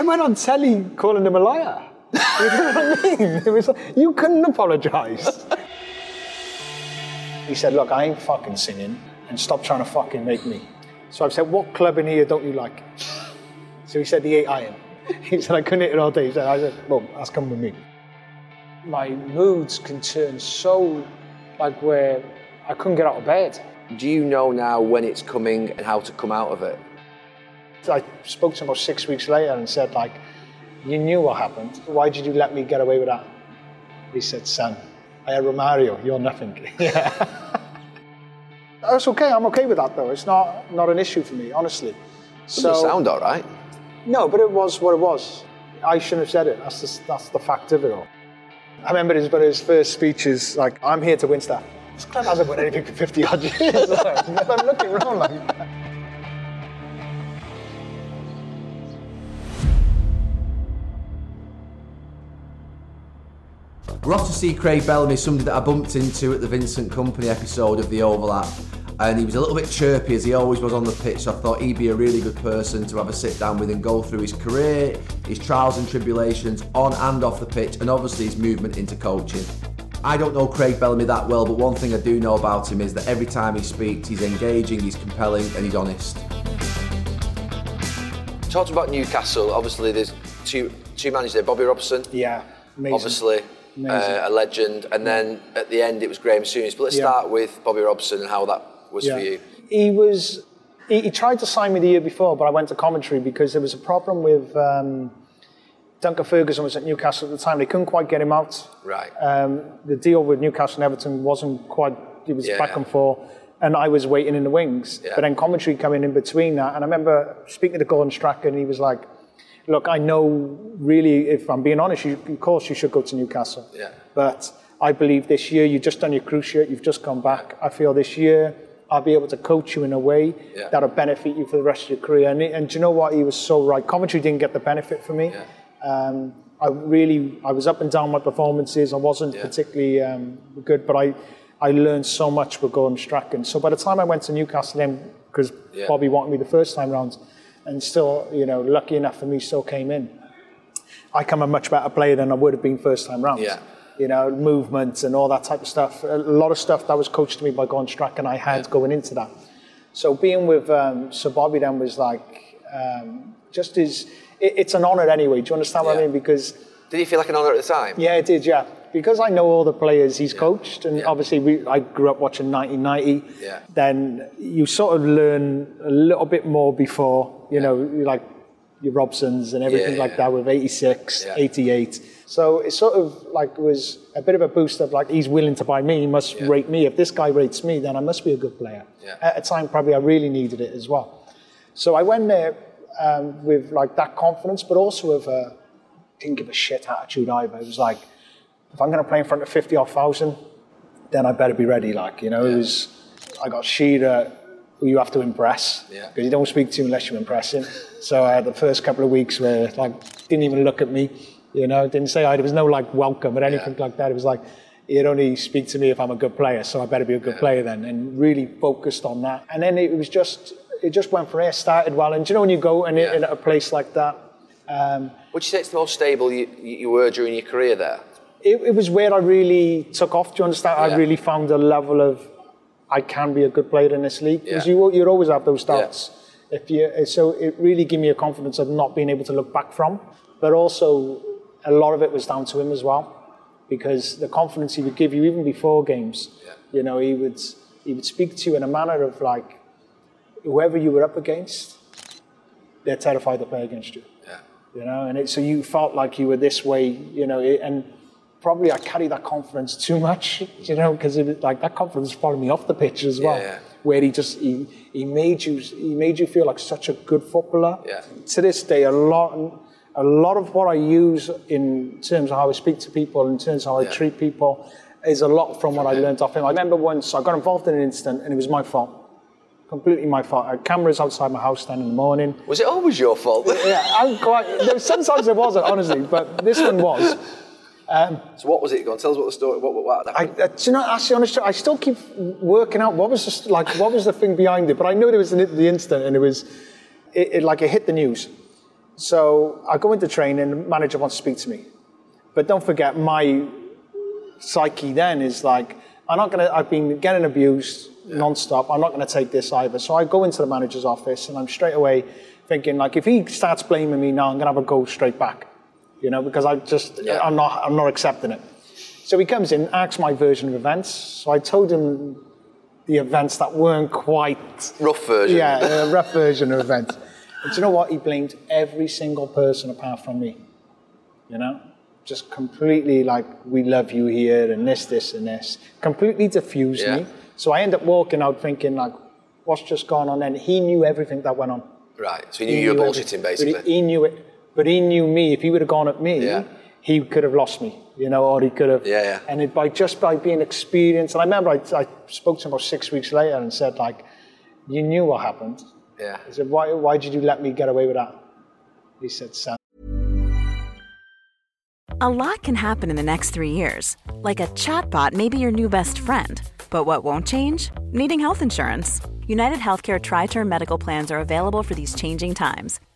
I went on telly calling him a liar. you know what I mean? It was like, you couldn't apologise. he said, look, I ain't fucking singing and stop trying to fucking make me. So I said, what club in here don't you like? So he said, the 8 Iron. He said, I couldn't hit it all day. He said, I said, well, that's come with me. My moods can turn so, like, where I couldn't get out of bed. Do you know now when it's coming and how to come out of it? I spoke to him about six weeks later and said, like, you knew what happened. Why did you let me get away with that? He said, son, I had Romario, you're nothing. yeah. That's okay, I'm okay with that though. It's not, not an issue for me, honestly. Doesn't sound all right. No, but it was what it was. I shouldn't have said it. That's the, that's the fact of it all. I remember his, but his first speech is like, I'm here to win stuff. This club hasn't won anything for 50 odd years. I'm looking around like We're off to see Craig Bellamy, somebody that I bumped into at the Vincent Kompany episode of The Overlap. And he was a little bit chirpy as he always was on the pitch, so I thought he'd be a really good person to have a sit down with and go through his career, his trials and tribulations on and off the pitch, and obviously his movement into coaching. I don't know Craig Bellamy that well, but one thing I do know about him is that every time he speaks, he's engaging, he's compelling, and he's honest. Talked about Newcastle. Obviously, there's two two managers there. Bobby Robson, Yeah, amazing. obviously Amazing. Uh, a legend, and then at the end it was Graeme Souness. But let's Yeah. start with Bobby Robson and how that was for you. He was. He, he tried to sign me the year before, but I went to Coventry because there was a problem with um, Duncan Ferguson was at Newcastle at the time. They couldn't quite get him out. Right. Um, the deal with Newcastle and Everton wasn't quite. It was Yeah, back yeah. and forth, and I was waiting in the wings. Yeah. But then Coventry coming in between that, and I remember speaking to Gordon Strachan, and he was like, "Look, I know really, if I'm being honest, you, of course you should go to Newcastle. Yeah. But I believe this year you've just done your cruciate, you've just come back. I feel this year I'll be able to coach you in a way Yeah. that'll benefit you for the rest of your career. And, and do you know what? He was so right. Coventry didn't get the benefit for me. Um, I really, I was up and down my performances. I wasn't Yeah. particularly um, good, but I, I learned so much with Gordon Strachan. So by the time I went to Newcastle, then because Yeah. Bobby wanted me the first time round, and still, you know, lucky enough for me, still came in. I come a much better player than I would have been first time round. Yeah. You know, movement and all that type of stuff. A lot of stuff that was coached to me by Gordon Strachan I had Yeah. going into that. So being with um, Sir Bobby then was like, um, just as it, it's an honour anyway. Do you understand what I mean? Because Did you feel like an honour at the time? yeah, it did. Yeah, because I know all the players he's coached, and Yeah. obviously we, I grew up watching 1990. Yeah. Then you sort of learn a little bit more before, you know, like your Robsons and everything Yeah, like that with 86, Yeah. 88. So it sort of like was a bit of a boost of like he's willing to buy me, he must Yeah. rate me. If this guy rates me, then I must be a good player. Yeah. At a time, probably I really needed it as well. So I went there um, with like that confidence, but also with a didn't give a shit attitude either. It was like, if I'm going to play in front of 50 or 1,000, then I better be ready. Like, you know, it was, I got Shearer, who you have to impress. Yeah. Because you don't speak to him unless you impress him. So I had the first couple of weeks where, like, didn't even look at me, you know, didn't say hi. There was no, like, welcome or anything Yeah. like that. It was like, he'd only speak to me if I'm a good player, so I better be a good player then, and really focused on that. And then it was just, it just went from there, started well. And do you know when you go and Yeah. in a place like that, um, Would you say it's the most stable you, you were during your career there? it, it was where I really took off. Do you understand? Yeah. I really found a level of I can be a good player in this league because Yeah. you you always have those doubts. If you eh, so it really gave me a confidence of not being able to look back from, but also a lot of it was down to him as well because the confidence he would give you even before games. Yeah. You know, he would he would speak to you in a manner of like whoever you were up against, they're terrified to play against you Yeah. you know, and it, so you felt like you were this way, you know, it, and probably I carried that confidence too much, you know, because like that confidence followed me off the pitch as well, Yeah, where he just he, he made you he made you feel like such a good footballer. Yeah. To this day, a lot a lot of what I use in terms of how I speak to people, in terms of how Yeah. I treat people, is a lot from what I learned off him. I remember once I got involved in an incident, and it was my fault. Completely my fault. I had cameras outside my house then in the morning. Was it always your fault? Yeah, I'm quite. Sometimes it wasn't, honestly, but this one was. So what was it? Go on, tell us what the story. What, what, what I, happened? uh, do you know, actually, honestly, I still keep working out what was just like what was the thing behind it. But I know there was the, the incident, and it was, it, it like it hit the news. So I go into training, the manager wants to speak to me. But don't forget, my psyche then is like, I'm not gonna, I've been getting abused non-stop, I'm not gonna take this either. So I go into the manager's office and I'm straight away thinking like, if he starts blaming me now, I'm gonna have a go straight back. You know, because I just, Yeah. I'm not, I'm not accepting it. So he comes in, asks my version of events. So I told him the events that weren't quite Rough version. yeah, a rough version of events. And you know what? He blamed every single person apart from me. You know? Just completely like, we love you here and this, this, and this. Completely diffused Yeah. me. So I end up walking out thinking, like, what's just gone on? And he knew everything that went on. Right. So he knew you were bullshitting, basically. He, he knew it. But he knew me. If he would have gone at me, Yeah. he could have lost me, you know, or he could have. Yeah, yeah. And it, by just by being experienced, and I remember I, I spoke to him about six weeks later and said, like, you knew what happened. yeah. I said, why, why did you let me get away with that? He said, son. A lot can happen in the next three years. Like a chatbot may be your new best friend. But what won't change? Needing health insurance. United Healthcare Tri Term Medical Plans are available for these changing times.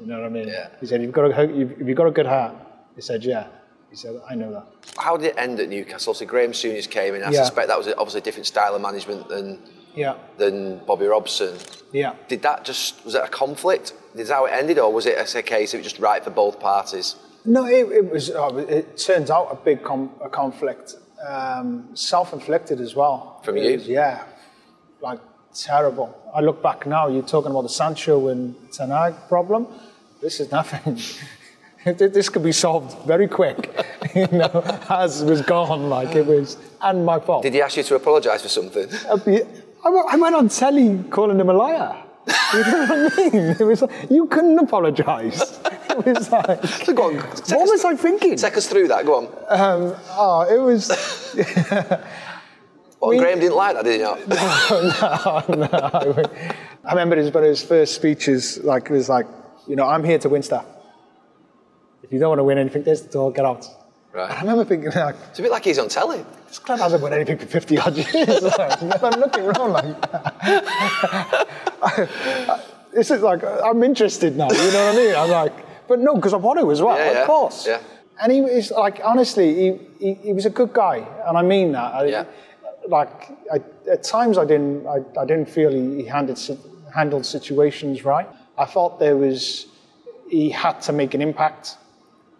You know what I mean? Yeah. He said, you've got, a, you've, you've got a good heart. He said, yeah. He said, I know that. How did it end at Newcastle? Obviously, Graeme Souness came in. I Yeah. suspect that was obviously a different style of management than Yeah, than Bobby Robson. yeah. Did that just was it a conflict? Is that how it ended, or was it a case of it just right for both parties? No, it, it was. Oh, it turns out a big com- a conflict, um, self-inflicted as well. From you? was- yeah, like terrible. I look back now. You're talking about the Sancho and Ten Hag problem. This is nothing. this could be solved very quick. you know, as was gone, like it was, and my fault. Did he ask you to apologise for something? Uh, be- I went- on telly calling him a liar. You know what I mean? It was like, you couldn't apologise. It was like, So on, what us- was I thinking? Take us through that. Go on. Um, oh, it was. What, we- Graeme didn't like that, did he not? I remember his, one of his first speeches, like, it was like, you know, I'm here to win stuff. If you don't want to win anything, there's the door, get out. Right. I remember thinking, like, It's a bit like he's on telly. this club hasn't won anything for 50 odd years. Like, I'm looking around like, this is like, I'm interested now, you know what I mean? I'm like, but no, because I want to as well, Yeah, yeah, of course. yeah. And he was like, honestly, he, he, he was a good guy, and I mean that. I, Yeah. Like, I, at times I didn't, I, I didn't feel he, he handled, handled situations right. I thought there was, he had to make an impact.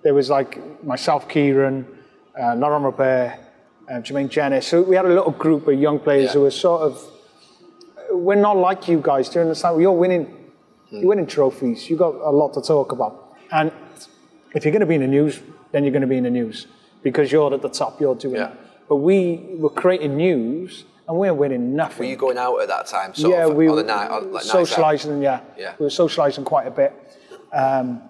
There was like myself, Kieron, uh, Laurent Robert, uh, Jermaine Jenas. So we had a little group of young players Yeah. who were sort of, we're not like you guys. Do you understand? You're winning, you're winning trophies. You got a lot to talk about. And if you're going to be in the news, then you're going to be in the news because you're at the top. You're doing Yeah. But we were creating news, and we're winning nothing. Were you going out at that time? Sort yeah, of, we were night, like, socialising. Yeah. Yeah. we were socialising quite a bit, um,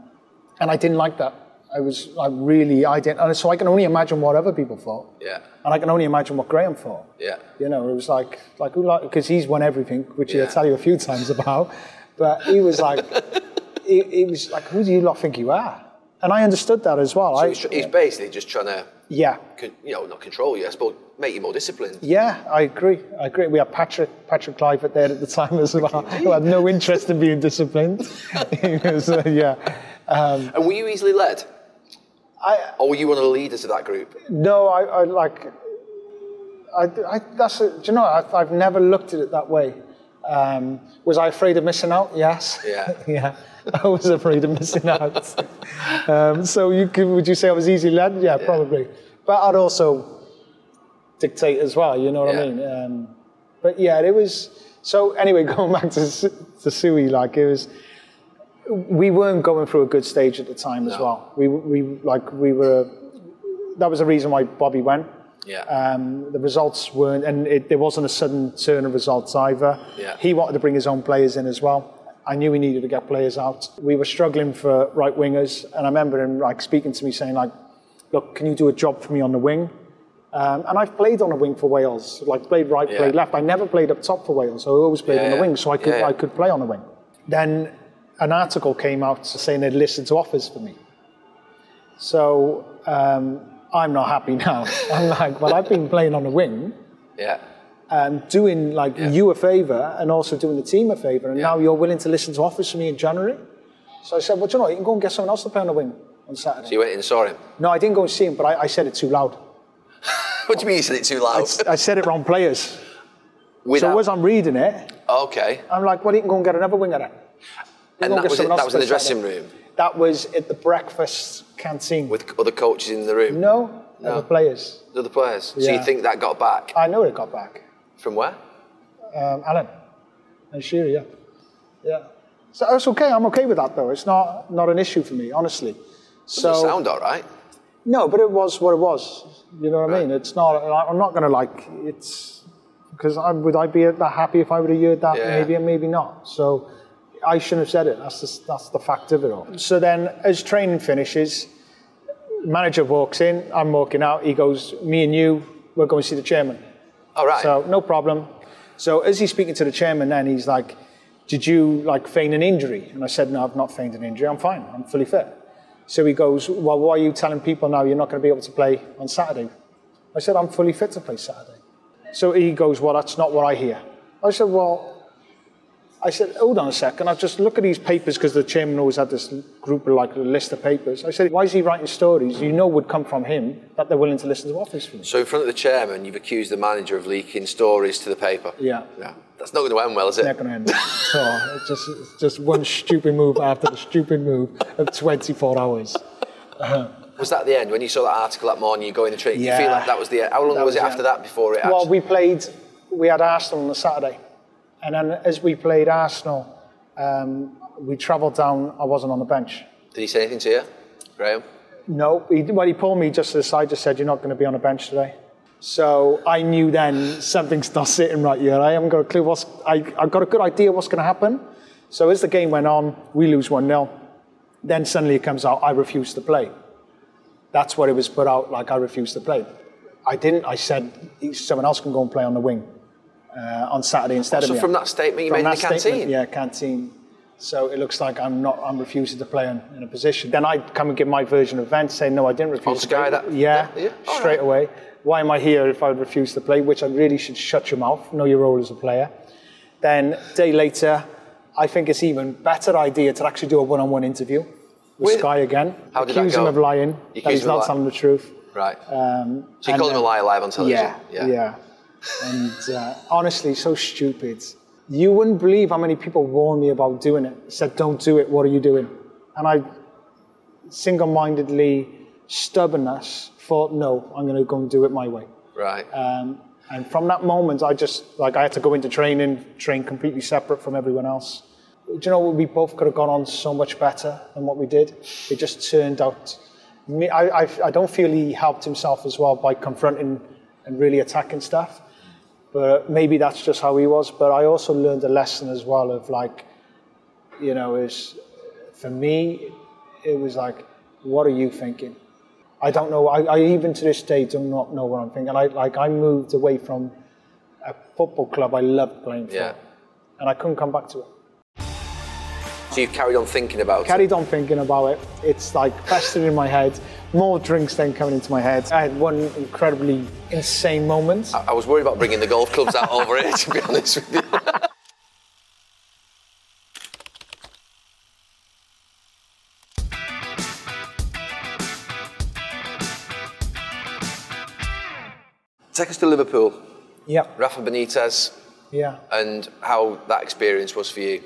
and I didn't like that. I was like really, I didn't. And so I can only imagine what other people thought, Yeah, and I can only imagine what Graeme thought. yeah. You know, it was like, like, because he's won everything, which Yeah. he'll tell you a few times about. But he was like, he, he was like, who do you lot think you are? And I understood that as well. So I, he's, he's basically just trying to, yeah, con- you know, not control you, I suppose, make you more disciplined. yeah, I agree. I agree. We had Patrick Patrick Kluivert there at the time as well, who had no interest in being disciplined. was, uh, yeah. Um, And were you easily led? I, Or were you one of the leaders of that group? No, I, I like. I, I, that's a, do you know? I, I've never looked at it that way. Um, was I afraid of missing out? Yes. Yeah. yeah. I was afraid of missing out. um, so you could, would you say I was easy led? Yeah, probably. But I'd also dictate as well. You know what I mean? Um, but yeah, it was. So anyway, going back to to Sui, like it was we weren't going through a good stage at the time as well. We, we like we were. That was the reason why Bobby went. Yeah. Um, the results weren't, and it, there wasn't a sudden turn of results either. Yeah. He wanted to bring his own players in as well. I knew he needed to get players out. We were struggling for right wingers, and I remember him like speaking to me saying like, look, can you do a job for me on the wing? Um, and I've played on the wing for Wales, like played right, Yeah. played left. I never played up top for Wales, so I always played Yeah, on the wing, so I could. I could play on the wing. Then an article came out saying they'd listened to offers for me. So um, I'm not happy now. I'm like, well, I've been playing on the wing, Yeah. um, doing like Yeah. you a favour and also doing the team a favour, and Yeah. now you're willing to listen to offers from me in January. So I said, well, do you know, what, you can go and get someone else to play on the wing on Saturday. So you went in and saw him. no, I didn't go and see him, but I, I said it too loud. What do you mean you said it too loud? I said it wrong players. So Without- as I'm reading it, okay. I'm like, well, you can go and get another winger then. And that was, it, that was in the dressing Saturday. room That was at the breakfast canteen. with other coaches in the room, no, other players. the other players. So you think that got back I know it got back. from where? um, Alan and Shearer, yeah. Yeah. So it's okay. I'm okay with that though. It's not not an issue for me, honestly. So Doesn't sound all right. no, but it was what it was. You know what I mean? It's not. I'm not going to like. It's because I, would I be that happy if I would have heard that? Yeah. Maybe and maybe not. So I shouldn't have said it. That's the, that's the fact of it all. So then, as training finishes, manager walks in. I'm walking out. He goes, "Me and you, we're going to see the chairman." All right. So no problem. So as he's speaking to the chairman, then he's like, "Did you like feign an injury?" And I said, "No, I've not feigned an injury. I'm fine. I'm fully fit." So he goes, "Well, why are you telling people now you're not going to be able to play on Saturday?" I said, "I'm fully fit to play Saturday." So he goes, "Well, that's not what I hear." I said, "Well." I said, hold on a second. I just look at these papers because the chairman always had this group of like a list of papers. I said, why is he writing stories you know would come from him that they're willing to listen to offers from? So in front of the chairman, you've accused the manager of leaking stories to the paper. Yeah. Yeah. That's not going to end well, is it? not going to end. well. So it's just it's just one stupid move after the stupid move of 24 hours. Was that the end when you saw that article that morning? You go in the train, Yeah. You feel like that was the end. How long was, was it after end. that before it? Well, actually... we played. We had Arsenal on the Saturday, and then as we played Arsenal, um, we travelled down. I wasn't on the bench. Did he say anything to you, Graeme? No, he, well, he pulled me just to the side. Just said, "You're not going to be on the bench today." So I knew then something's not sitting right here. I haven't got a clue what's. I I've got a good idea what's going to happen. So as the game went on, we lose one 0 Then suddenly it comes out, I refuse to play. That's what it was put out. Like I refuse to play. I didn't. I said someone else can go and play on the wing uh, on Saturday instead So of me. from that statement you From made in the canteen? yeah, canteen. So it looks like I'm not. I'm refusing to play in, in a position. Then I come and give my version of events, saying no, I didn't refuse. On to Sky play. that- yeah, yeah, yeah, straight right. away. Why am I here if I refuse to play? Which I really should shut your mouth. Know your role as a player. Then day later, I think it's even better idea to actually do a one-on-one interview with Sky again. How did that accuse him of lying. You That he's not telling the truth. Right. Um, so you called him a liar live on television? yeah, yeah. And uh, honestly, so stupid. You wouldn't believe how many people warned me about doing it. Said, "Don't do it. What are you doing?" And I, single-mindedly, stubbornness, thought, "No, I'm going to go and do it my way." Right. Um, and from that moment, I just like I had to go into training, train completely separate from everyone else. Do you know we both could have gone on so much better than what we did? It just turned out. Me, I, I, I don't feel he helped himself as well by confronting and really attacking stuff. But uh, maybe that's just how he was. But I also learned a lesson as well of like, you know, is for me, it was like, what are you thinking? I don't know. I, I even to this day do not know what I'm thinking. I like I moved away from a football club I loved playing for, Yeah. and I couldn't come back to it. So you've carried on thinking about it. Carried on thinking about it. It's like festering in my head. More drinks then coming into my head. I had one incredibly insane moment. I was worried about bringing the golf clubs out over it, to be honest with you. Take us to Liverpool, Yeah, Rafa Benitez, yeah. and how that experience was for you.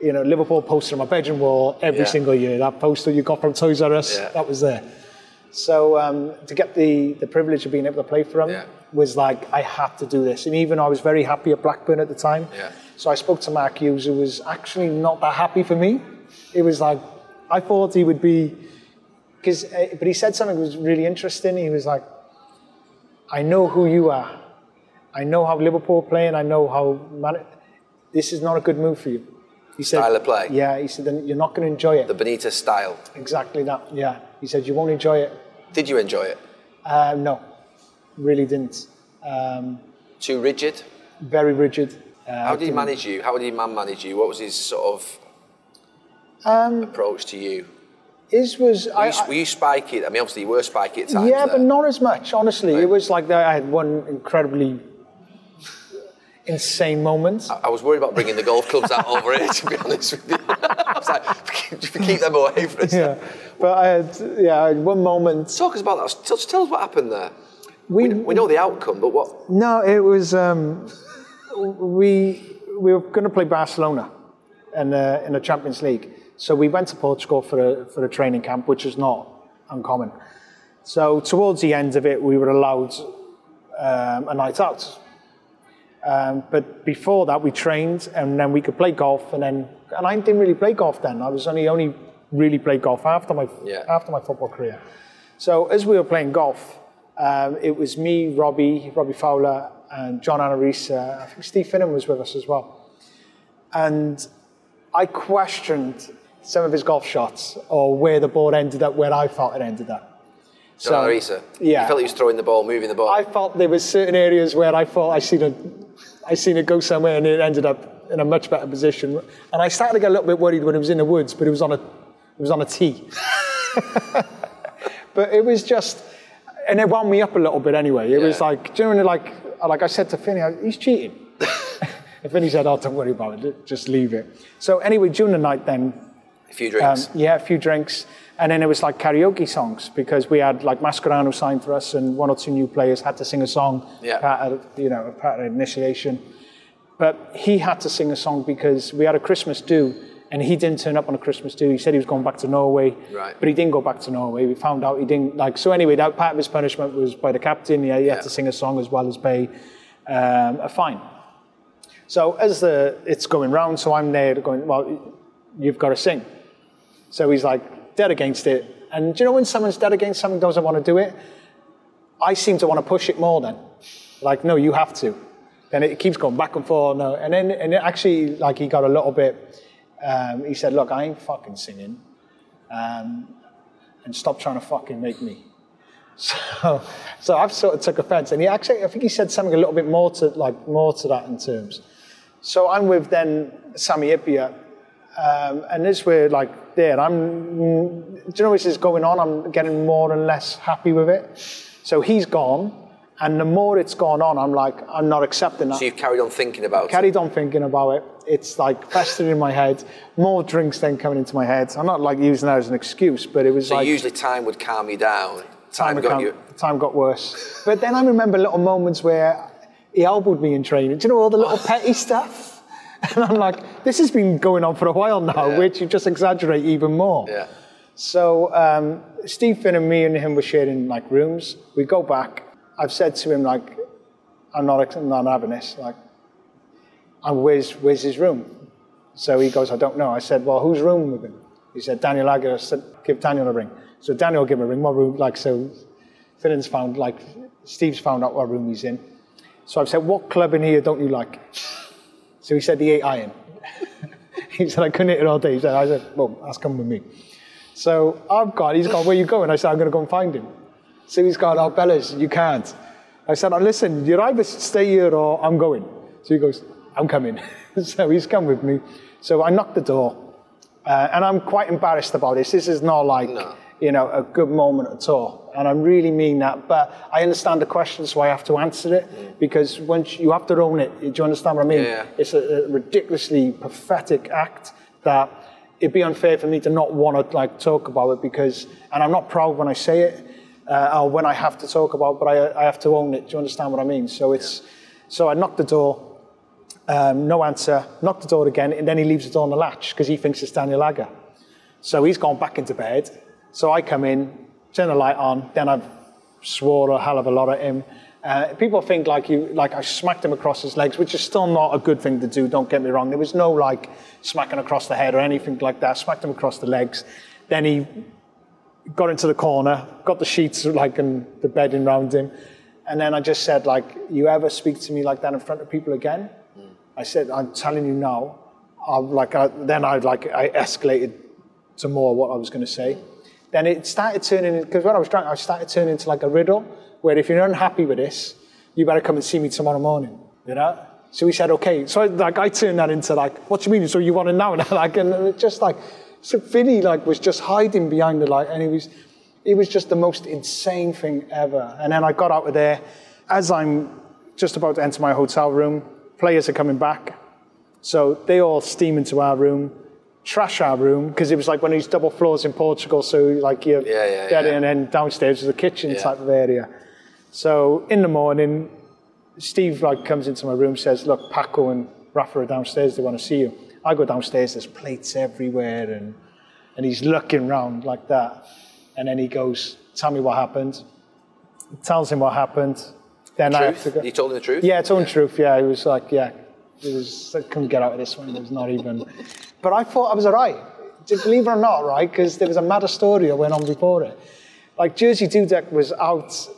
You know, Liverpool poster on my bedroom wall every Yeah. single year. That poster you got from Toys R Us, Yeah. that was there. So um, to get the, the privilege of being able to play for him Yeah. was like I had to do this. And even I was very happy at Blackburn at the time. Yeah. So I spoke to Mark Hughes, who was actually not that happy for me. It was like I thought he would be, because but he said something that was really interesting. He was like, "I know who you are. I know how Liverpool play, and I know how man- this is not a good move for you." He said, Style of play? Yeah, he said, "Then you're not going to enjoy it." The Benitez style. Exactly that. Yeah. He said, You won't enjoy it. Did you enjoy it? Uh, no, really didn't. Um, Too rigid? very rigid. Uh, How did he manage you? How did your man manage you? What was his sort of Um, approach to you? His was. Were I, you, were you spiky? I mean, obviously you were spiky at times. yeah, there. but not as much. Honestly, Right. it was like that. I had one incredibly insane moments. I was worried about bringing the golf clubs out over here, to be honest with you. I was like, keep them away for us. yeah, but I had yeah I had one moment. Talk us about that. Tell, tell us what happened there. We, We, we know the outcome, but what? No, it was um, we we were going to play Barcelona in the, in the Champions League. So we went to Portugal for a for a training camp, which is not uncommon. So towards the end of it, we were allowed um, a night out. Um, but before that, we trained, and then we could play golf, and then and I didn't really play golf then. I was only only really played golf after my Yeah. after my football career. So as we were playing golf, um, it was me, Robbie, Robbie Fowler, and John Arne Riise. I think Steve Finnan was with us as well. And I questioned some of his golf shots or where the ball ended up, where I thought it ended up. John Arne Riise. yeah. You felt he was throwing the ball, moving the ball. I felt there was certain areas where I thought I seen it, I seen it go somewhere, and it ended up in a much better position. And I started to get a little bit worried when it was in the woods, but it was on a, it was on a tee. but it was just, and it wound me up a little bit anyway. It was Yeah. like, generally, like, like I said to Finney, he's cheating. and Finney said, "Oh, don't worry about it, just leave it." So anyway, during the night, then a few um, drinks. yeah, a few drinks. And then it was like karaoke songs because we had like Mascherano signed for us and one or two new players had to sing a song, Yeah. part of, you know, part of initiation. But he had to sing a song because we had a Christmas do and he didn't turn up on a Christmas do. He said he was going back to Norway, Right. but he didn't go back to Norway. We found out he didn't like. So anyway, that part of his punishment was by the captain. Yeah, he had Yeah. to sing a song as well as pay um, a fine. So as the it's going round, so I'm there going, well, you've got to sing. So he's like dead against it. And do you know when someone's dead against something, doesn't want to do it? I seem to want to push it more then. Like, no, you have to. Then it keeps going back and forth. No, and then and it actually, like, he got a little bit. Um, he said, "Look, I ain't fucking singing, um, and stop trying to fucking make me." So, so I've sort of took offence, and he actually, I think he said something a little bit more to like more to that in terms. So I'm with then Sami Hyypiä, um, and this we're like there. I'm, do you know this is going on? I'm getting more and less happy with it. So he's gone, and the more it's gone on, I'm like, I'm not accepting that. so you've carried on thinking about it. Carried on thinking about it. It's like festering in my head. More drinks then coming into my head. I'm not like using that as an excuse, but it was So like usually time would calm you down. Time, got become- you. time got worse. But then I remember little moments where he elbowed me in training. Do you know all the little petty stuff? And I'm like, this has been going on for a while now, Yeah. which you just exaggerate even more. Yeah. So um, Steve Finn and me and him were sharing like rooms. We go back. I've said to him like, I'm not, I'm not having this. Like, and where's where's his room? So he goes, I don't know. I said, well, whose room with him? He said, Daniel Agger. I said, give Daniel a ring. So Daniel gave him a ring. What room? Like so, Finnan's found like Steve's found out what room he's in. So I've said, what club in here don't you like? So he said the eight iron. he said I couldn't hit it all day. He said, I said, well, that's come with me. So I've gone, he's gone, where you going? I said, I'm going to go and find him. So he's gone, oh, Bellas, you can't. I said, oh, listen, you either stay here or I'm going. So he goes, I'm coming. so he's come with me. So I knocked the door. Uh, and I'm quite embarrassed about this. This is not like, No. You know, a good moment at all. And I really mean that. But I understand the question, so I have to answer it because once you have to own it. Do you understand what I mean? Yeah. It's a, a ridiculously pathetic act that it'd be unfair for me to not want to like talk about it because, and I'm not proud when I say it uh, or when I have to talk about, it, but I, I have to own it. Do you understand what I mean? So it's, so I knocked the door. Um, no answer. Knocked the door again, and then he leaves the door on the latch because he thinks it's Daniel Agger. So he's gone back into bed. So I come in, turn the light on, then I've swore a hell of a lot at him. Uh, people think like you, like I smacked him across his legs, which is still not a good thing to do. Don't get me wrong. There was no like smacking across the head or anything like that. I Smacked him across the legs. Then he got into the corner, got the sheets like and the bedding round him, and then I just said like, "You ever speak to me like that in front of people again?" I said, "I'm telling you now." I'm like, I, then I like I escalated to more what I was going to say. Then it started turning because when I was drunk, I started turning into like a riddle where if you're unhappy with this, you better come and see me tomorrow morning. You know. So we said, okay. So like I turned that into like, what do you mean? So you want to know? And like, and it just like, so Vinny like was just hiding behind the light and he was, it was just the most insane thing ever. And then I got out of there, as I'm just about to enter my hotel room, players are coming back, so they all steam into our room, trash our room because it was like one of these double floors in Portugal. So like you're Yeah, yeah, dead yeah. and then downstairs is a kitchen type of area. So in the morning, Steve like comes into my room, says, "Look, Paco and Rafa are downstairs. They want to see you." I go downstairs. There's plates everywhere, and and he's looking round like that, and then he goes, "Tell me what happened." Tells him what happened. Then I have to go. You told him the truth? Yeah, it's own truth. Yeah, he was like, yeah, it was. I couldn't get out of this one. It was not even. But I thought I was alright. Believe it or not, right? Because there was a madder story that went on before it. Like Jerzy Dudek was out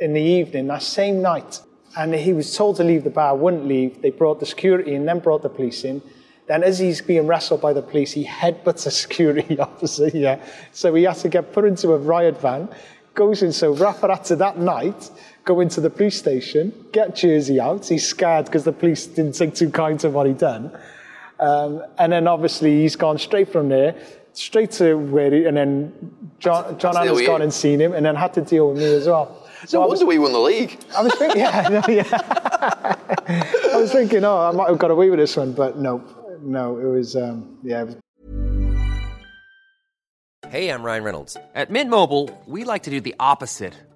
in the evening that same night, and he was told to leave the bar, wouldn't leave. They brought the security and then brought the police in. Then, as he's being wrestled by the police, he headbutts a security officer. Yeah, so he has to get put into a riot van. Goes in. So Rafa to that night go into the police station, get Jerzy out. He's scared because the police didn't take too kind to what he'd done. Um, and then obviously he's gone straight from there, straight to where he, and then John, John That's Adams deal gone with and seen him and then had to deal with me as well. So No I was, wonder we won the league. I was thinking, yeah, no, yeah. I was thinking, oh, I might have got away with this one, but no, no, it was, um, yeah, it was Hey, I'm Ryan Reynolds. At Mint Mobile, we like to do the opposite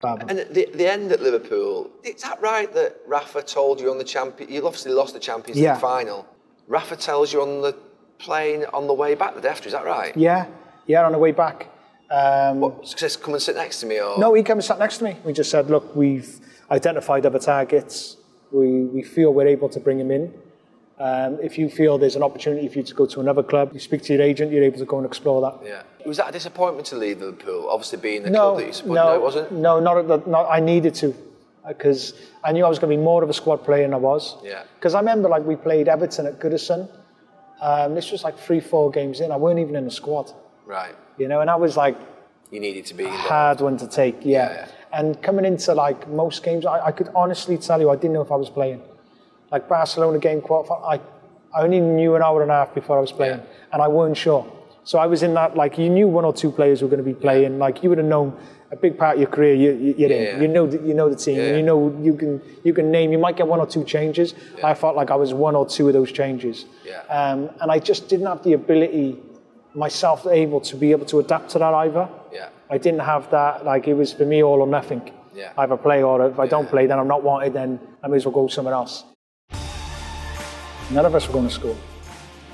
Bad. And at the, the end at Liverpool, is that right that Rafa told you on the champion? You obviously lost the Champions Yeah. League final. Rafa tells you on the plane on the way back the day after. Is that right? Yeah, yeah, on the way back. Um, What, says come and sit next to me, or No, he came and sat next to me. We just said, look, we've identified other targets. We, we feel we're able to bring him in. Um, if you feel there's an opportunity for you to go to another club, you speak to your agent, you're able to go and explore that. Yeah. Was that a disappointment to leave Liverpool? Obviously, being the No, club that you supported. no, No, it wasn't. No, not, at the, not I needed to, because I knew I was going to be more of a squad player than I was. Yeah. Because I remember, like, we played Everton at Goodison. Um, this was like three, four games in. I weren't even in the squad, Right. you know, and I was like You needed to be. involved. hard one to take. Yeah. Yeah, And coming into like most games, I, I could honestly tell you I didn't know if I was playing. Like Barcelona game quarter, I, I only knew an hour and a half before I was playing, Yeah. and I weren't sure. So I was in that like you knew one or two players were going to be playing. Like you would have known a big part of your career. You, you, Yeah. You know the, you know the team. Yeah. You know you can you can name. You might get one or two changes. I felt like I was one or two of those changes. Yeah. Um, and I just didn't have the ability myself able to be able to adapt to that either. Yeah. I didn't have that. Like it was for me all or nothing. Yeah. Either play or if I don't play, then I'm not wanted. Then I may as well go somewhere else. None of us were going to school.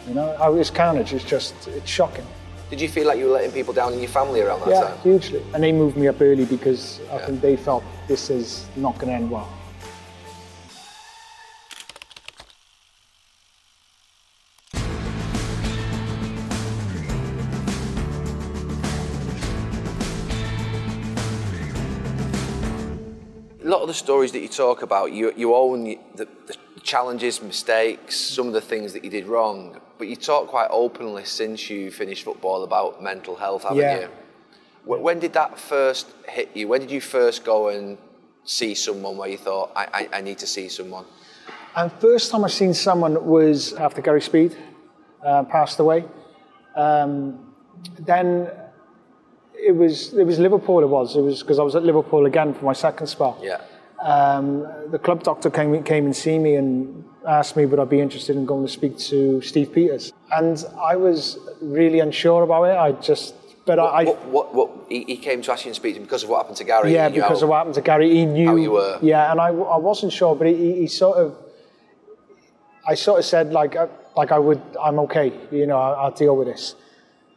You know, how it's carnage. It's just it's shocking. Did you feel like you were letting people down in your family around that yeah, time? hugely. And they moved me up early because I Yeah. think they felt this is not going to end well. A lot of the stories that you talk about, you, you own the, the challenges, mistakes, some of the things that you did wrong, but you talk quite openly since you finished football about mental health, haven't Yeah. you? Wh- When did that first hit you? When did you first go and see someone where you thought, I, I, I need to see someone? And first time I seen someone was after Gary Speed uh, passed away. Um, then it was it was Liverpool. It was it was because I was at Liverpool again for my second spell. Yeah. Um, the club doctor came came and see me and asked me would I be interested in going to speak to Steve Peters, and I was really unsure about it. I just but What, I. what, what, what he, he came to ask you to speak to him because of what happened to Gary. yeah, because how- of what happened to Gary, he knew. how you were. Yeah, and I, I wasn't sure, but he, he sort of, I sort of said like, uh, like I would, I'm okay, you know, I'll, I'll deal with this.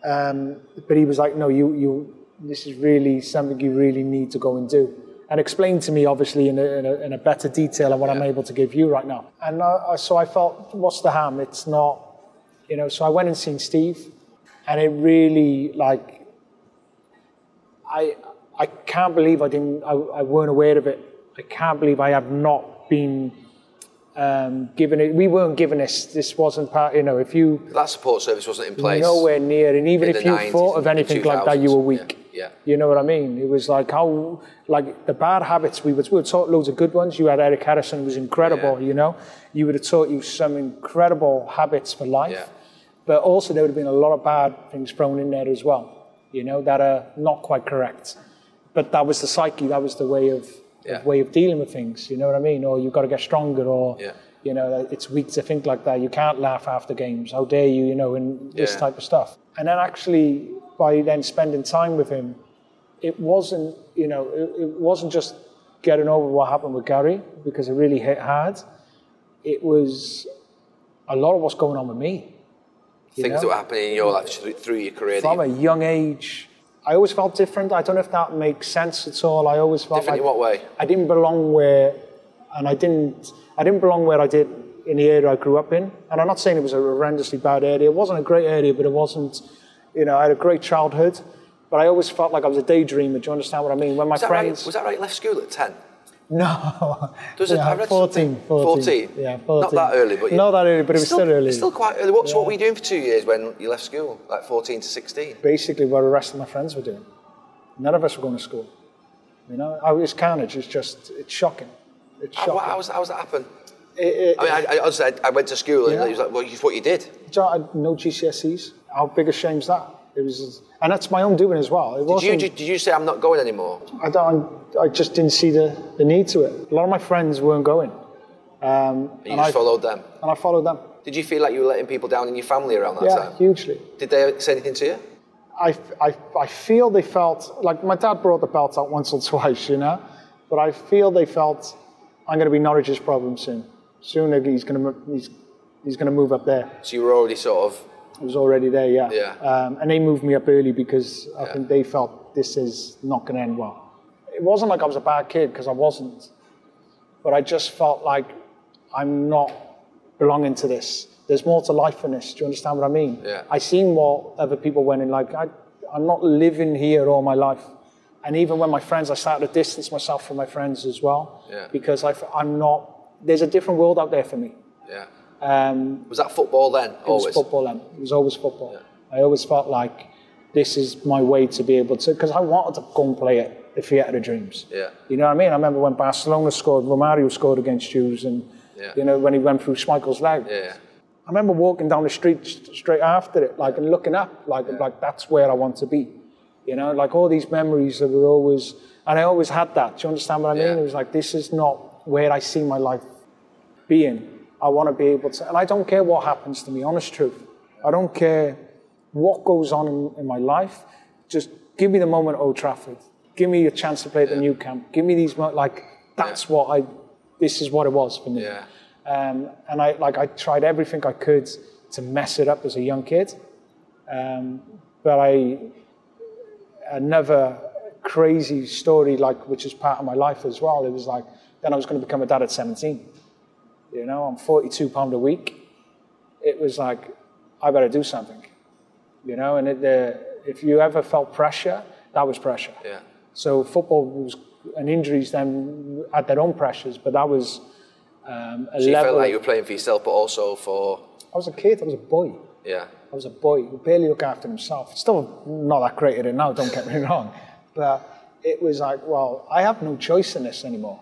Um, but he was like, no, you, you, this is really something you really need to go and do, and explain to me, obviously, in a, in a, in a better detail than what I'm able to give you right now. And uh, so I felt, what's the harm? It's not, you know. So I went and seen Steve, and it really like I I can't believe I didn't I, I weren't aware of it. I can't believe I have not been um, given it. We weren't given this. This wasn't part. You know, if you that support service wasn't in place. nowhere near, and even if you 90s thought of anything like that, you were weak. Yeah, yeah. You know what I mean? It was like how like the bad habits. We were, we were taught loads of good ones. You had Eric Harrison, who was incredible. Yeah. You know, you would have taught you some incredible habits for life. Yeah. But also, there would have been a lot of bad things thrown in there as well. You know, that are not quite correct. But that was the psyche. That was the way of, Yeah. way of dealing with things. You know what I mean? Or you've got to get stronger. Or you know, it's weak to think like that. You can't laugh after games. How dare you? You know, and this type of stuff. And then actually, by then spending time with him, it wasn't, you know, it, it wasn't just getting over what happened with Gary because it really hit hard. It was a lot of what's going on with me. Things know? that were happening in your life through, your career. From a young age, I always felt different. I don't know if that makes sense at all. I always felt Different like in what way? I didn't belong where, and I didn't, I didn't belong where I did in the area I grew up in. And I'm not saying it was a horrendously bad area. It wasn't a great area, but it wasn't, you know, I had a great childhood. But I always felt like I was a daydreamer. Do you understand what I mean? When my was, friends, right? was that right? You left school at 10? no, Does it- yeah, read 14, 14, 14? yeah, 14. Not that early, but you- not that early, but it was still, early. It's still quite early. What, so what were you doing for two years when you left school? Like 14 to 16? basically what the rest of my friends were doing. None of us were going to school. You know, I, it's carnage. It's just, it's shocking. It's shocking. how, was, how was that happen? It- it- I mean, I, I, honestly, I, I went to school Yeah. and it was like, well, it's what you did. Do you know, I had no GCSEs. How big a shame's that? It was, and that's my own doing as well. It Did you, did you say, I'm not going anymore? I don't. I just didn't see the, the need to it. A lot of my friends weren't going, um, And you and just I followed them? and I followed them. Did you feel like you were letting people down in your family around that yeah, time? Yeah, hugely. Did they say anything to you? I, I, I feel they felt like my dad brought the belt out once or twice, you know, but I feel they felt I'm going to be Norwich's problem soon. Soon he's going to he's, he's going to move up there. So you were already sort of, It was already there, yeah. Yeah. Um, and they moved me up early because I Yeah. think they felt this is not going to end well. It wasn't like I was a bad kid because I wasn't, but I just felt like I'm not belonging to this. There's more to life than this. Do you understand what I mean? Yeah. I seen what other people went in. Like I, I'm not living here all my life. And even when my friends, I started to distance myself from my friends as well Yeah. because I, am not. There's a different world out there for me. yeah. Um, Was that football then? it was Always? football then. It was always football. I always felt like this is my way to be able to, because I wanted to go and play at the Theatre of Dreams. Yeah. You know what I mean? I remember when Barcelona scored, Romario scored against Jews, and Yeah. you know when he went through Schmeichel's leg. Yeah. I remember walking down the street straight after it, like and looking up, like like that's where I want to be. You know, like all these memories that were always, and I always had that. Do you understand what I mean? Yeah. It was like this is not where I see my life being. I want to be able to, and I don't care what happens to me. Honest truth, I don't care what goes on in, in my life. Just give me the moment Old Trafford. Give me a chance to play at the Nou Camp. Give me these mo- like that's what I. This is what it was for me. Yeah. Um, and I like I tried everything I could to mess it up as a young kid, um, but I another crazy story like which is part of my life as well. It was like then I was going to become a dad at 17. You know, I'm 42 pound a week. It was like I better do something. You know, and it, uh, if you ever felt pressure, that was pressure. Yeah. So football was and injuries then had their own pressures, but that was um, a So you level. felt like you were playing for yourself, but also for, I was a kid. I was a boy. yeah. I was a boy who barely looked after himself. Still not that great at it now, don't get me wrong. But it was like, well, I have no choice in this anymore.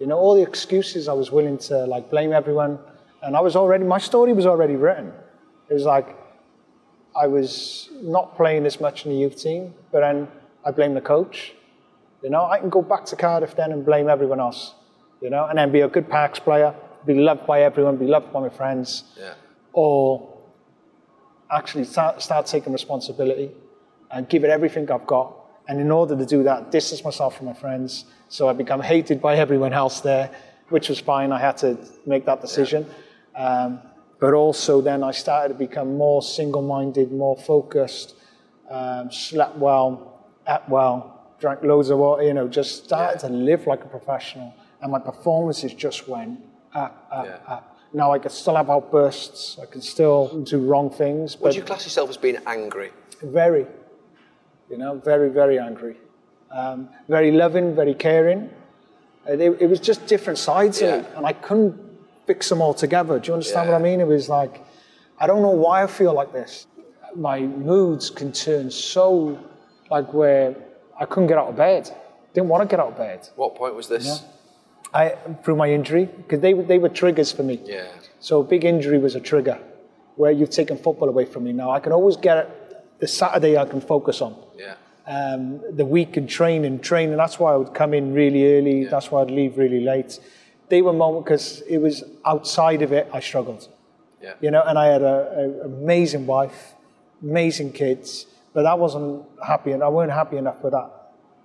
You know, all the excuses I was willing to like blame everyone. And I was already, my story was already written. It was like, I was not playing as much in the youth team, but then I blame the coach. You know, I can go back to Cardiff then and blame everyone else. You know, and then be a good Parks player, be loved by everyone, be loved by my friends, Yeah. or actually start, start taking responsibility and give it everything I've got. And in order to do that, distance myself from my friends. So I become hated by everyone else there, which was fine. I had to make that decision. Um, but also then I started to become more single-minded, more focused, um, slept well, ate well, drank loads of water, you know, just started to live like a professional. And my performances just went up, up, Yeah. up. Now I can still have outbursts, I can still do wrong things, Would you class yourself as being angry? very, you know, very, very angry. Um, very loving, very caring. It, it was just different sides of Yeah. it, and I couldn't fix them all together. Do you understand what I mean? It was like, I don't know why I feel like this. My moods can turn so, like, where I couldn't get out of bed. Didn't want to get out of bed. What point was this? I, through my injury, because they, were- they were triggers for me. Yeah. So a big injury was a trigger where you've taken football away from me. Now I can always get it. The Saturday I can focus on. Yeah. Um, the week and train and train, and That's why I would come in really early. That's why I'd leave really late. They were moments because it was outside of it. I struggled. Yeah. You know, and I had an amazing wife, amazing kids, but that wasn't happy, and I weren't happy enough with that.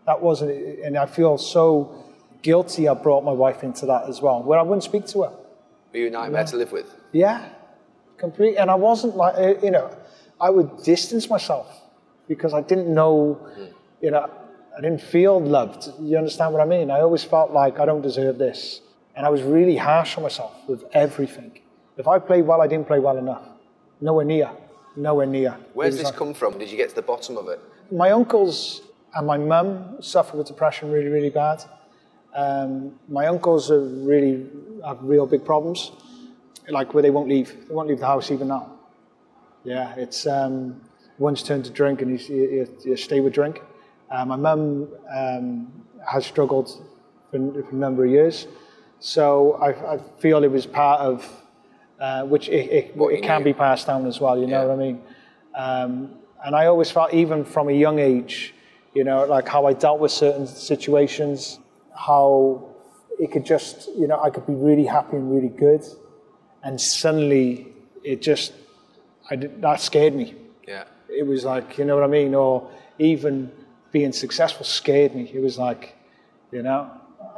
That wasn't, and I feel so guilty. I brought my wife into that as well, where I wouldn't speak to her. Were you a nightmare to live with? Yeah, complete. And I wasn't like, uh, you know, I would distance myself because I didn't know, you know, I didn't feel loved. You understand what I mean? I always felt like I don't deserve this. And I was really harsh on myself with everything. If I played well, I didn't play well enough. Nowhere near. Nowhere near. Where's this like- come from? Did you get to the bottom of it? my uncles and my mum suffer with depression really, really bad. Um, my uncles are really have real big problems, like where they won't leave. They won't leave the house even now. Yeah, it's um, one's turned to drink and he, he, he stay with drink. Uh, my mum um, has struggled for, for a number of years, so I, I feel it was part of uh, which it, it, it can be passed down as well. You know what I mean? Um, and I always felt, even from a young age, you know, like how I dealt with certain situations, how it could just, you know, I could be really happy and really good, and suddenly it just, I did, that scared me. Yeah. It was like, you know what I mean? Or even being successful scared me. It was like, you know,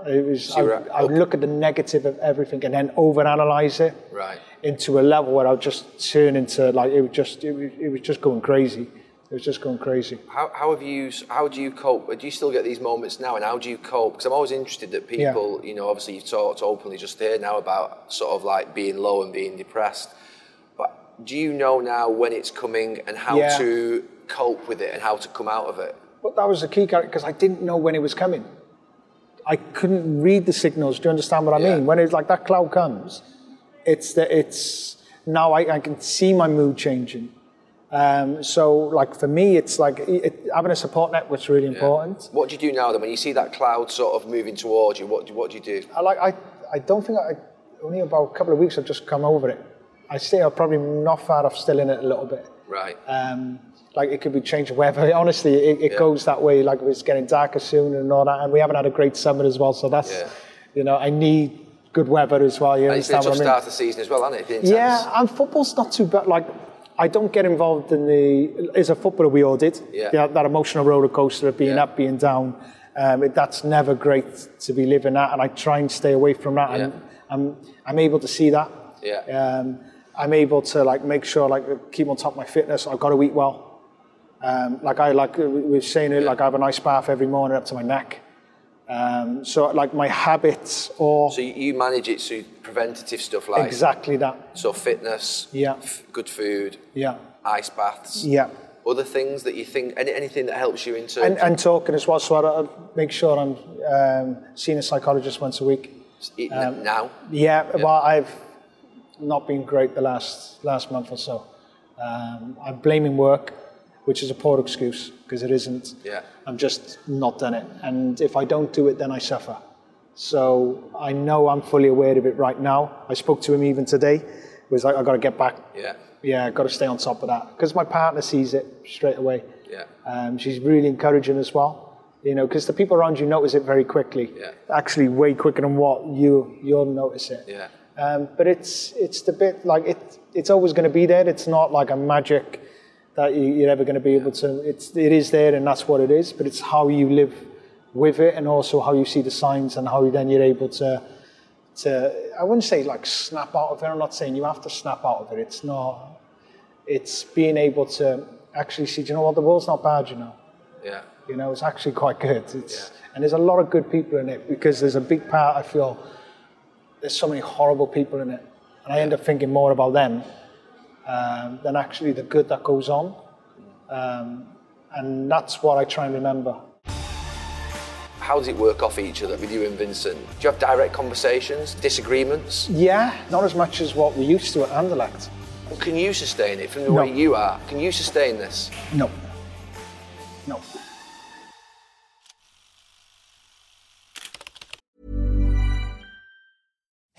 it was, So I, I would look at the negative of everything and then overanalyze it Right. into a level where I would just turn into like, it was just, it was, it was just going crazy. It was just going crazy. How, how have you? How do you cope? Do you still get these moments now? And how do you cope? Because I'm always interested that people, you know, obviously you've talked openly just here now about sort of like being low and being depressed. Do you know now when it's coming and how Yeah. to cope with it and how to come out of it? But that was the key character because I didn't know when it was coming. I couldn't read the signals. Do you understand what I Yeah. mean? When it's like that cloud comes, it's that it's now I, I can see my mood changing. Um, so like for me, it's like it, having a support network's really important. What do you do now then when you see that cloud sort of moving towards you? What do, what do you do? I like I, I don't think I only about a couple of weeks I've just come over it. I say I'm probably not far off still in it a little bit. Right. Um, like it could be changing weather. Honestly, it, it Yeah. goes that way. Like it's getting darker soon and all that. And we haven't had a great summer as well. So that's, Yeah. you know, I need good weather as well. You and it's been a tough I mean? start the season as well, hasn't it? Yeah, and football's not too bad. Like, I don't get involved in the. As a footballer, we all did. Yeah. That, that emotional roller coaster of being Yeah. up, being down. Um, it, that's never great to be living that, and I try and stay away from that. Yeah. And I'm, I'm able to see that. Yeah. Um, I'm able to like make sure like keep on top of my fitness. I've got to eat well. Um, like I like we were saying it. Like I have a nice bath every morning up to my neck. Um, so like my habits or So you, manage it through preventative stuff like exactly that. so fitness, Yeah. f- good food, Yeah. ice baths, Yeah. other things that you think, any, anything that helps you in terms And, and talking as well, so I, I make sure I'm um, seeing a psychologist once a week. eating now? Yeah, well, I've not been great the last last month or so. Um, I'm blaming work, which is a poor excuse because it isn't. Yeah. I'm just not done it, and if I don't do it, then I suffer. So I know I'm fully aware of it right now. I spoke to him even today. It was like I got to get back. Yeah. Yeah, I got to stay on top of that because my partner sees it straight away. Yeah. Um, she's really encouraging as well. You know, because the people around you notice it very quickly. Yeah. Actually, way quicker than what you you'll notice it. Yeah. Um, but it's it's the bit like it it's always going to be there. It's not like a magic that you, you're ever going to be able to. It's it is there and that's what it is. But it's how you live with it and also how you see the signs and how then you're able to to I wouldn't say like snap out of it. I'm not saying you have to snap out of it. It's not. It's being able to actually see. Do you know what? The world's not bad. You know. Yeah. You know, it's actually quite good. It's, And there's a lot of good people in it because there's a big part, I feel, there's so many horrible people in it. And I end up thinking more about them um, than actually the good that goes on. Um, and that's what I try and remember. How does it work off each other with you and Vincent? Do you have direct conversations, disagreements? Yeah, not as much as what we used to at Anderlecht. Can you sustain it from the No. way you are? Can you sustain this? No. No.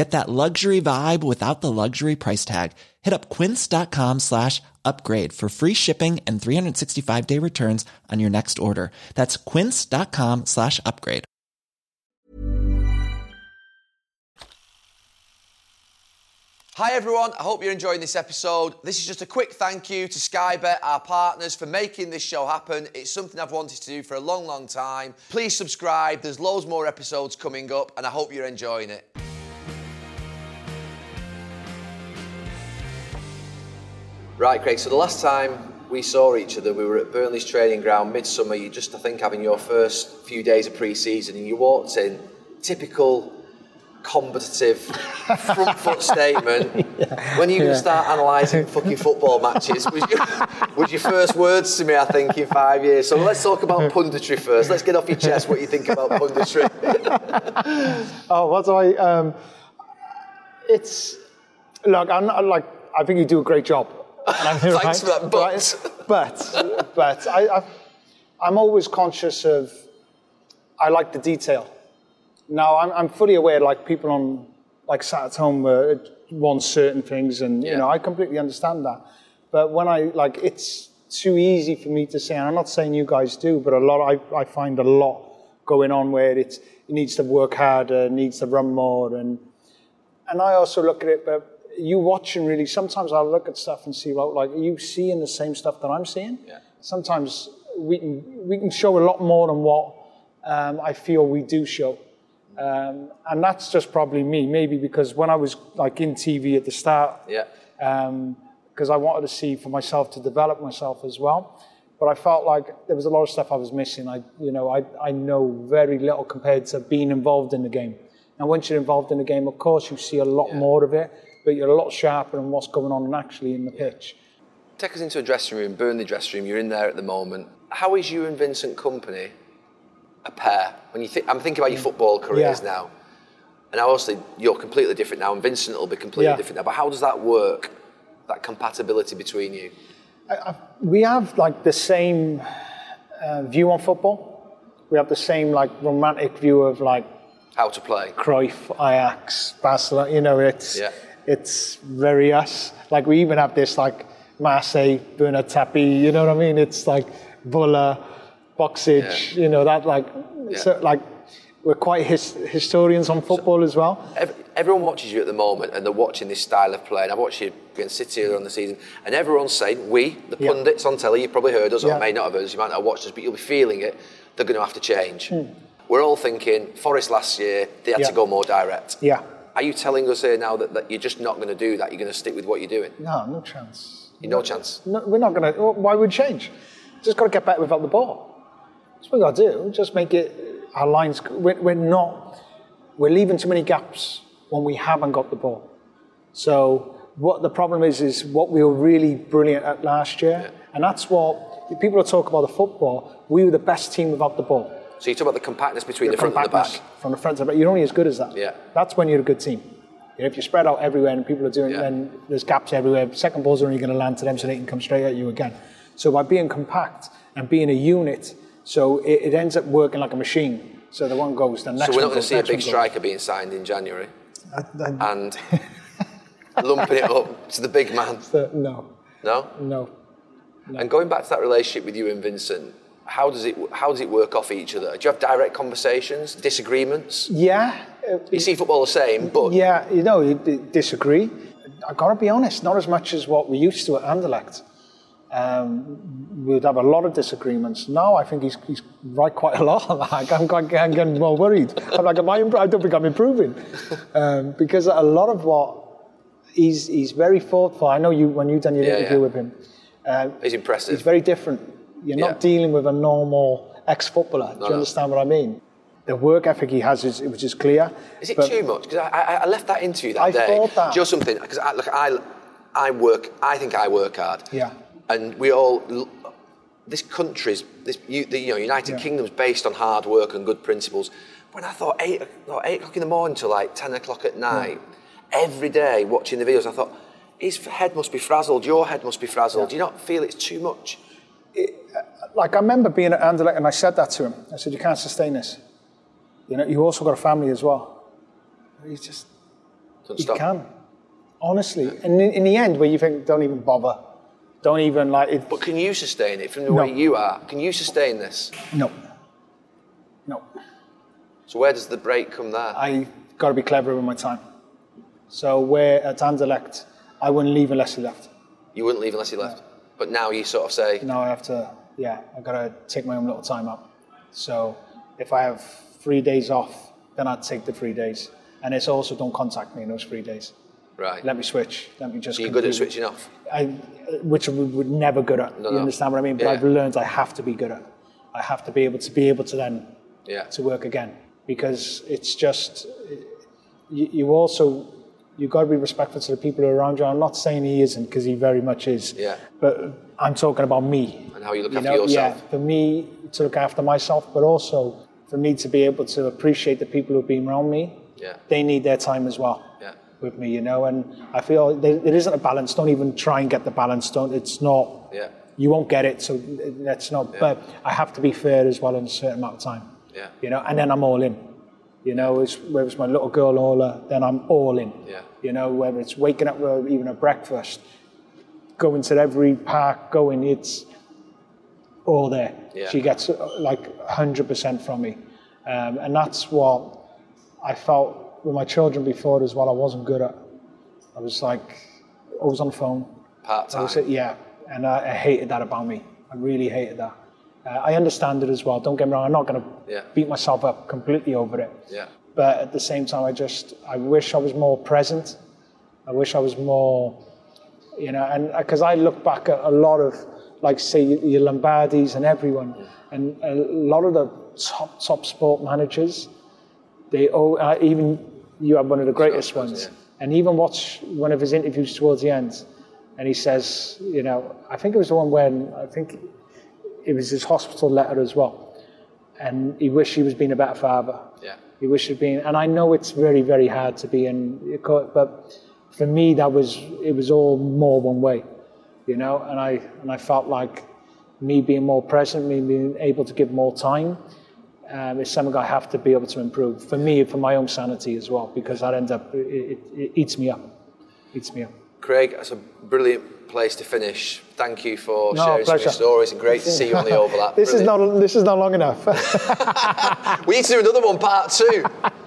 Get that luxury vibe without the luxury price tag. Hit up quince.com slash upgrade for free shipping and 365 day returns on your next order. That's quince.com slash upgrade. Hi everyone, I hope you're enjoying this episode. This is just a quick thank you to Skybet, our partners, for making this show happen. It's something I've wanted to do for a long, long time. Please subscribe, there's loads more episodes coming up, and I hope you're enjoying it. Right, Craig, so the last time we saw each other, we were at Burnley's training ground midsummer. You just, I think, having your first few days of pre season, and you walked in, typical combative front foot statement. When are you to start analysing fucking football matches? Was, you, was your first words to me, I think, in five years. So let's talk about punditry first. Let's get off your chest what you think about punditry. Oh, what do I? Um, it's look. I'm not like. I think you do a great job. And I think, Thanks for that, but. Right? But, but I, I, I'm always conscious of. I like the detail. Now I'm, I'm fully aware, like people on, like sat at home, uh, want certain things, and you know I completely understand that. But when I like, it's too easy for me to say. And I'm not saying you guys do, but a lot. I, I find a lot going on where it's it needs to work harder, needs to run more, and and I also look at it, but you watching really, sometimes I'll look at stuff and see, well, like, are you seeing the same stuff that I'm seeing? Yeah. Sometimes we can, we can show a lot more than what um, I feel we do show. Um, and that's just probably me, maybe because when I was like in TV at the start, Yeah. because I wanted to see for myself to develop myself as well. But I felt like there was a lot of stuff I was missing. I, you know, I, I know very little compared to being involved in the game. And once you're involved in the game, of course, you see a lot more of it, but you're a lot sharper in what's going on and actually in the pitch. Take us into a dressing room, Burnley dressing room. You're in there at the moment. How is you and Vincent Kompany a pair? When you think, I'm thinking about your football careers Yeah. now, and obviously you're completely different now, and Vincent will be completely Yeah. different now. But how does that work? That compatibility between you? we have like the same uh, view on football. We have the same like romantic view of like How to play? Cruyff, Ajax, Barcelona. You know, it's Yeah. It's very us. Like we even have this like Marseille, Bernard Tapie. You know what I mean? It's like Boli, Bokšić, Yeah. You know that like Yeah. so like we're quite his, historians on football as well. Ev- Everyone watches you at the moment, and they're watching this style of play. And I watched you against City earlier on the season, and everyone's saying, "We, the Yeah. pundits on telly, you've probably heard us, Yeah. or may not have heard us. You might not have watched us, but you'll be feeling it. They're going to have to change." Hmm. We're all thinking, Forest last year, they had Yeah. to go more direct. Yeah. Are you telling us here now that, that you're just not going to do that? You're going to stick with what you're doing? No, no chance. You no chance. No, we're not going to. Why would we change? Just got to get better without the ball. That's what we got to do. Just make it. Our lines. We're, we're not. We're leaving too many gaps when we haven't got the ball. So what the problem is is what we were really brilliant at last year, and that's what people are talking about the football. We were the best team without the ball. So you talk about the compactness between the front and the back. From the front to the back. You're only as good as that. Yeah. That's when you're a good team. You know, if you spread out everywhere and people are doing, Yeah. then there's gaps everywhere. Second balls are only going to land to them, so they can come straight at you again. So by being compact and being a unit, so it, it ends up working like a machine. So the one goes, the next So we're not going to see a big one goes. striker being signed in January I- I- and lumping it up to the big man. uh, no, No? no. And going back to that relationship with you and Vincent, how does it how does it work off each other? Do you have direct conversations, disagreements? Yeah, uh, You see football the same, but Yeah, you know, you disagree. I've got to be honest, not as much as what we used to at Anderlecht. Um, we'd have a lot of disagreements. Now I think he's, he's right quite a lot. Like I'm, quite, I'm getting more worried. I'm like, am I, impro- I don't think I'm improving um, because a lot of what he's he's very thoughtful. I know you when you've done your Yeah, interview yeah. with him. Um, he's impressive. it's very different. You're not dealing with a normal ex-footballer. Do you no. understand what I mean? The work ethic he has is, which is clear. Is it too much? Because I, I, I left that interview that I day. thought that. Do you know something? Because I, look, I, I work. I think I work hard. Yeah. And we all. This country's this you, the, you know United Yeah. Kingdom's based on hard work and good principles. When I thought eight, no, eight o'clock in the morning till like ten o'clock at night, every day watching the videos, I thought his head must be frazzled. Your head must be frazzled. Do you not feel it's too much? Like I remember being at Anderlecht and I said that to him. I said, "You can't sustain this. You know, you also got a family as well." He just Don't he stop. can, honestly. And in, in the end, where you think, "Don't even bother, don't even like it." But can you sustain it from the No. way you are? Can you sustain this? No, no. So where does the break come there? I got to be clever with my time. So where at Anderlecht, I wouldn't leave unless he left. You wouldn't leave unless he left. But now you sort of say, Now I have to, yeah, I got to take my own little time out. So if I have three days off, then I'd take the three days. And it's also don't contact me in those three days. right. Let me switch. Let me just. So you're good at switching off. I, which we would never good at. No, you no. understand what I mean? But Yeah. I've learned I have to be good at. I have to be able to be able to then Yeah. to work again because it's just you, you also you've got to be respectful to the people who are around you. I'm not saying he isn't because he very much is. Yeah. But I'm talking about me. And how you look You after know, yourself. yeah, for me to look after myself, but also for me to be able to appreciate the people who've been around me. Yeah. They need their time as well Yeah. with me, you know. And I feel there, there isn't a balance. Don't even try and get the balance. Don't. It's not. Yeah. You won't get it. So that's not. But I have to be fair as well in a certain amount of time. Yeah. You know, and then I'm all in. You know, it's, whether it's my little girl Ola, then I'm all in. Yeah. You know, whether it's waking up with even a breakfast, going to every park, going, it's all there. Yeah. She gets like 100% from me. Um, and that's what I felt with my children before as well. I wasn't good at. I was like, always on the phone. Part time. yeah, and I, I hated that about me. I really hated that. Uh, I understand it as well. Don't get me wrong. I'm not going to Yeah. beat myself up completely over it. Yeah. But at the same time, I just I wish I was more present. I wish I was more, you know, and because I look back at a lot of, like say your Lombardis and everyone, and a lot of the top top sport managers, they all uh, even you have one of the greatest Sure, ones, yeah. and even watch one of his interviews towards the end, and he says, you know, I think it was the one when I think it was his hospital letter as well, and he wished he was being a better father. Yeah. He wished he'd been, and I know it's very, very hard to be in, court, but for me, that was it was all more one way, you know. And I and I felt like me being more present, me being able to give more time, um, is something I have to be able to improve for me, for my own sanity as well, because that ends up it, it, it eats me up, eats me up. Craig, that's a brilliant place to finish. Thank you for No, sharing some of pleasure. your stories and great to see you on the overlap. This is not this is not long enough. We need to do another one, part two.